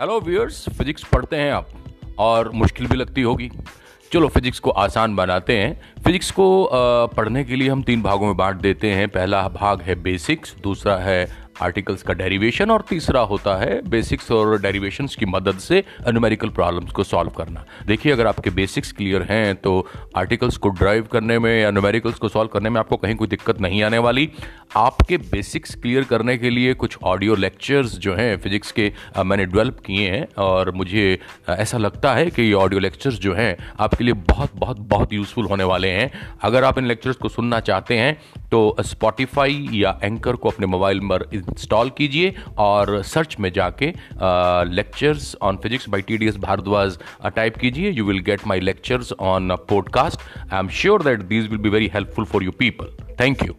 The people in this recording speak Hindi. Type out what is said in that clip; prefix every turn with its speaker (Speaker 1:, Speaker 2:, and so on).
Speaker 1: हेलो व्यूअर्स फिजिक्स पढ़ते हैं आप, और मुश्किल भी लगती होगी। चलो फिजिक्स को आसान बनाते हैं। फिजिक्स को पढ़ने के लिए हम तीन भागों में बांट देते हैं। पहला भाग है बेसिक्स दूसरा है आर्टिकल्स का डेरिवेशन और तीसरा होता है बेसिक्स और डेरिवेशंस की मदद से न्यूमेरिकल प्रॉब्लम्स को सॉल्व करना। देखिए, अगर आपके बेसिक्स क्लियर हैं तो आर्टिकल्स को ड्राइव करने में या न्यूमेरिकल्स को सॉल्व करने में आपको कहीं कोई दिक्कत नहीं आने वाली। आपके बेसिक्स क्लियर करने के लिए कुछ ऑडियो लेक्चर्स जो हैं, फिजिक्स के मैंने डेवलप किए हैं, और मुझे ऐसा लगता है कि ये ऑडियो लेक्चर्स जो हैं, आपके लिए बहुत बहुत बहुत यूज़फुल होने वाले हैं। अगर आप इन लेक्चर्स को सुनना चाहते हैं तो स्पॉटिफाई या एंकर को अपने मोबाइल पर इंस्टॉल कीजिए और सर्च में जाके lectures on physics by T D S Bhardwaj type कीजिए। You will get my lectures on podcast I am sure that these will be very helpful for you people thank you